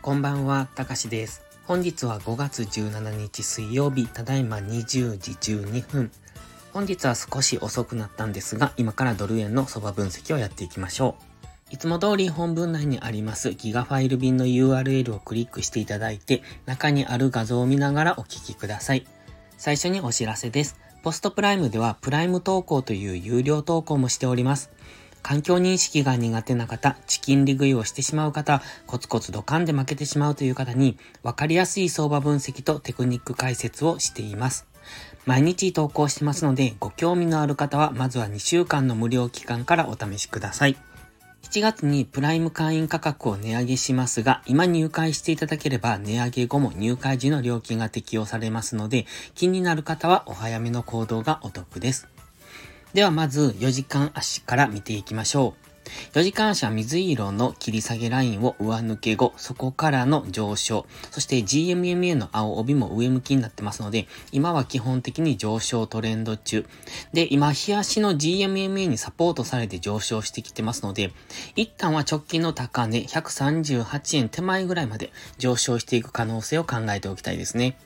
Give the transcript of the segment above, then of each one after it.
こんばんは、たかしです。本日は5月17日水曜日、ただいま20時12分。本日は少し遅くなったんですが、今からドル円の相場分析をやっていきましょう。いつも通り本文内にありますギガファイル便の URL をクリックしていただいて、中にある画像を見ながらお聞きください。最初にお知らせです。ポストプライムではプライム投稿という有料投稿もしております。環境認識が苦手な方、チキン利食いをしてしまう方、コツコツドカンで負けてしまうという方に、わかりやすい相場分析とテクニック解説をしています。毎日投稿してますので、ご興味のある方は、まずは2週間の無料期間からお試しください。7月にプライム会員価格を値上げしますが、今入会していただければ値上げ後も入会時の料金が適用されますので、気になる方はお早めの行動がお得です。ではまず4時間足から見ていきましょう。4時間足は水色の切り下げラインを上抜け後、そこからの上昇、そして GMMA の青帯も上向きになってますので、今は基本的に上昇トレンド中。で、今、日足の GMMA にサポートされて上昇してきてますので、一旦は直近の高値138円手前ぐらいまで上昇していく可能性を考えておきたいですね。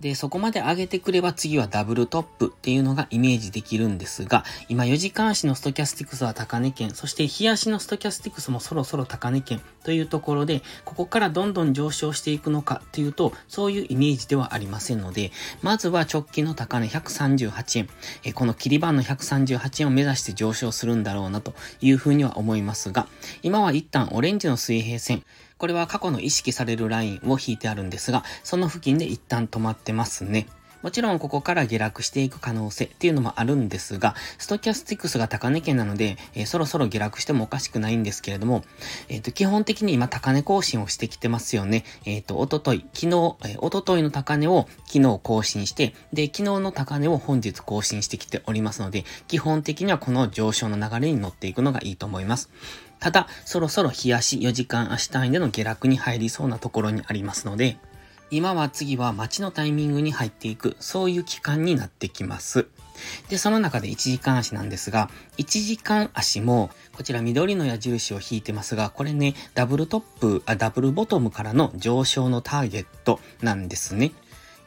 で、そこまで上げてくれば次はダブルトップっていうのがイメージできるんですが、今4時間足のストキャスティクスは高値圏、そして日足のストキャスティクスもそろそろ高値圏というところで、ここからどんどん上昇していくのかっていうと、そういうイメージではありませんので、まずは直近の高値138円、えこの切り板の138円を目指して上昇するんだろうなというふうには思いますが、今は一旦オレンジの水平線、これは過去の意識されるラインを引いてあるんですが、その付近で一旦止まってますね。もちろんここから下落していく可能性っていうのもあるんですが、ストキャスティクスが高値圏なので、えー、そろそろ下落してもおかしくないんですけれども、え、ー、と、基本的に今高値更新をしてきてますよね。えっ、ー、と、おととい、昨日、えー、おとといの高値を昨日更新して、で、昨日の高値を本日更新してきておりますので、基本的にはこの上昇の流れに乗っていくのがいいと思います。ただ、そろそろ日足4時間足単位での下落に入りそうなところにありますので、今は次は待ちのタイミングに入っていく、そういう期間になってきます。で、その中で1時間足なんですが、1時間足も、こちら緑の矢印を引いてますが、これね、ダブルトップ、あ、ダブルボトムからの上昇のターゲットなんですね。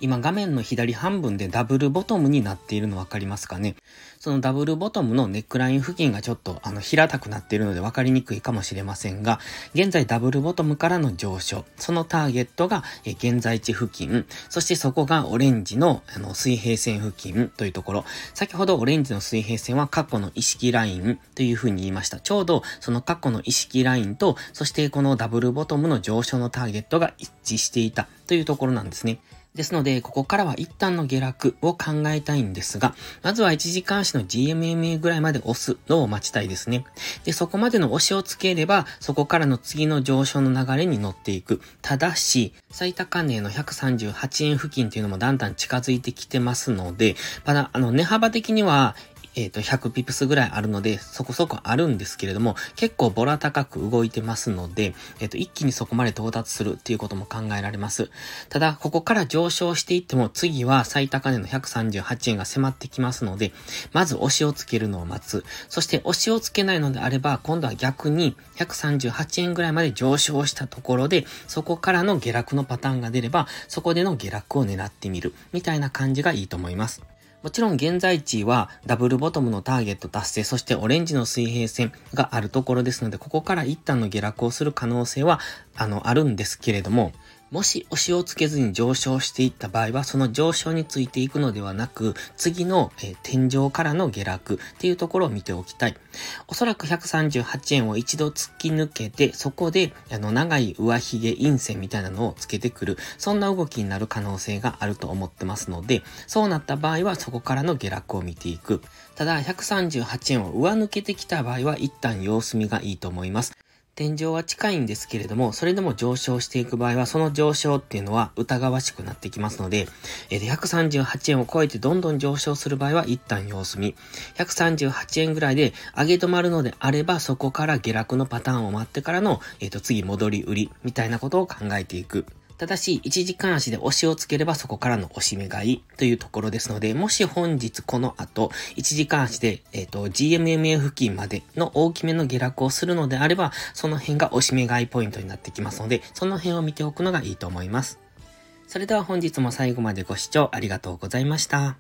今画面の左半分でダブルボトムになっているの分かりますかね？そのダブルボトムのネックライン付近がちょっとあの平たくなっているので分かりにくいかもしれませんが、現在ダブルボトムからの上昇、そのターゲットが現在地付近、そしてそこがオレンジのあの水平線付近というところ、先ほどオレンジの水平線は過去の意識ラインというふうに言いました。ちょうどその過去の意識ラインと、そしてこのダブルボトムの上昇のターゲットが一致していた。というところなんですね。ですので、ここからは一旦の下落を考えたいんですが、まずは1時間足の GMMA ぐらいまで押すのを待ちたいですね。で、そこまでの押しをつければ、そこからの次の上昇の流れに乗っていく。ただし、最高値の138円付近っていうのもだんだん近づいてきてますので、まだ、あの、値幅的にはえっ、ー、と、100ピプスぐらいあるので、そこそこあるんですけれども、結構ボラ高く動いてますので、えっ、ー、と、一気にそこまで到達するっていうことも考えられます。ただ、ここから上昇していっても、次は最高値の138円が迫ってきますので、まず押しをつけるのを待つ。そして押しをつけないのであれば、今度は逆に138円ぐらいまで上昇したところで、そこからの下落のパターンが出れば、そこでの下落を狙ってみる。みたいな感じがいいと思います。もちろん現在地はダブルボトムのターゲット達成、そしてオレンジの水平線があるところですので、ここから一旦の下落をする可能性は、あの、あるんですけれども、もし押しをつけずに上昇していった場合は、その上昇についていくのではなく、次の、えー、天井からの下落っていうところを見ておきたい。おそらく138円を一度突き抜けて、そこで、あの、長い上髭陰線みたいなのをつけてくる、そんな動きになる可能性があると思ってますので、そうなった場合はそこからの下落を見ていく。ただ、138円を上抜けてきた場合は、一旦様子見がいいと思います。天井は近いんですけれども、それでも上昇していく場合は、その上昇っていうのは疑わしくなってきますので、えー、138円を超えてどんどん上昇する場合は一旦様子見。138円ぐらいで上げ止まるのであれば、そこから下落のパターンを待ってからの、えっ、ー、と、次戻り売りみたいなことを考えていく。ただし、1時間足で押しをつければそこからの押し目買いというところですので、もし本日この後、1時間足で、えっ、ー、と、GMMA 付近までの大きめの下落をするのであれば、その辺が押し目買いポイントになってきますので、その辺を見ておくのがいいと思います。それでは本日も最後までご視聴ありがとうございました。